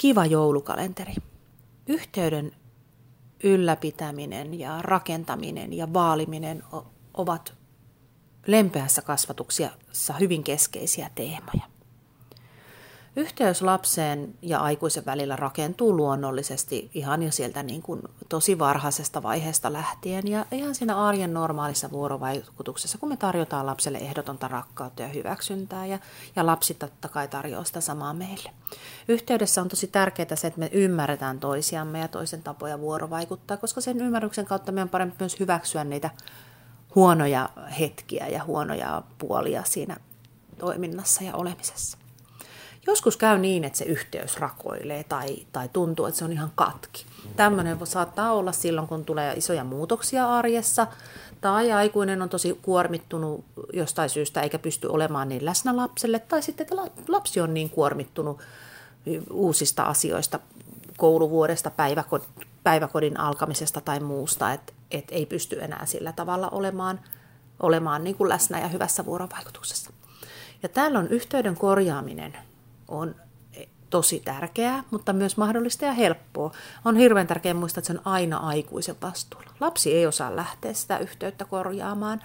kiva joulukalenteri. Yhteyden ylläpitäminen ja rakentaminen ja vaaliminen ovat lempeässä kasvatuksessa hyvin keskeisiä teemoja. Yhteys lapseen ja aikuisen välillä rakentuu luonnollisesti ihan jo sieltä niin kuin tosi varhaisesta vaiheesta lähtien ja ihan siinä arjen normaalissa vuorovaikutuksessa, kun me tarjotaan lapselle ehdotonta rakkautta ja hyväksyntää ja, ja lapsi totta kai tarjoaa sitä samaa meille. Yhteydessä on tosi tärkeää se, että me ymmärretään toisiamme ja toisen tapoja vuorovaikuttaa, koska sen ymmärryksen kautta meidän on parempi myös hyväksyä niitä huonoja hetkiä ja huonoja puolia siinä toiminnassa ja olemisessa. Joskus käy niin, että se yhteys rakoilee tai, tai tuntuu, että se on ihan katki. Tämmöinen saattaa olla silloin, kun tulee isoja muutoksia arjessa tai aikuinen on tosi kuormittunut jostain syystä eikä pysty olemaan niin läsnä lapselle tai sitten, että lapsi on niin kuormittunut uusista asioista kouluvuodesta, päiväkodin alkamisesta tai muusta, että, että ei pysty enää sillä tavalla olemaan, olemaan niin kuin läsnä ja hyvässä vuorovaikutuksessa. Ja tällöin yhteyden korjaaminen on tosi tärkeää, mutta myös mahdollista ja helppoa. On hirveän tärkeää muistaa, että se on aina aikuisen vastuulla. Lapsi ei osaa lähteä sitä yhteyttä korjaamaan,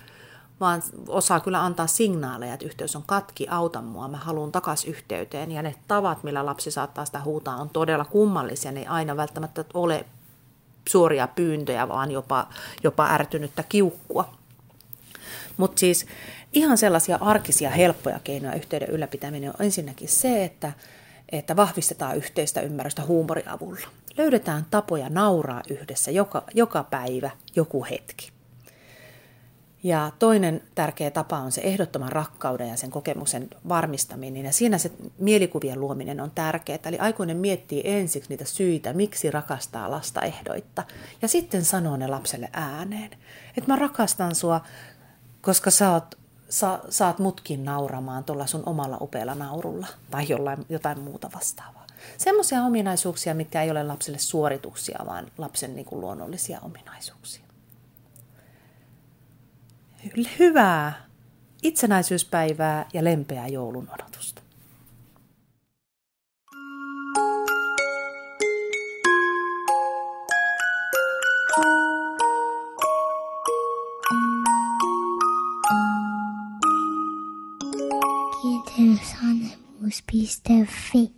vaan osaa kyllä antaa signaaleja, että yhteys on katki, auta mua, mä haluan takaisin yhteyteen. Ja ne tavat, millä lapsi saattaa sitä huutaa, on todella kummallisia. Ne ei aina välttämättä ole suoria pyyntöjä, vaan jopa, jopa ärtynyttä kiukkua. Mutta siis ihan sellaisia arkisia, helppoja keinoja yhteyden ylläpitäminen on ensinnäkin se, että, että vahvistetaan yhteistä ymmärrystä huumorin avulla. Löydetään tapoja nauraa yhdessä joka, joka päivä, joku hetki. Ja toinen tärkeä tapa on se ehdottoman rakkauden ja sen kokemuksen varmistaminen. Ja siinä se mielikuvien luominen on tärkeää. Eli aikuinen miettii ensiksi niitä syitä, miksi rakastaa lasta ehdoitta. Ja sitten sanoo ne lapselle ääneen. Että mä rakastan sua, koska sä oot sa, saat mutkin nauramaan tuolla sun omalla upealla naurulla tai jollain, jotain muuta vastaavaa. Semmoisia ominaisuuksia, mitkä ei ole lapselle suorituksia, vaan lapsen niin kuin luonnollisia ominaisuuksia. Hyvää itsenäisyyspäivää ja lempeää joulun odotusta. Interessante Muspis der Fee.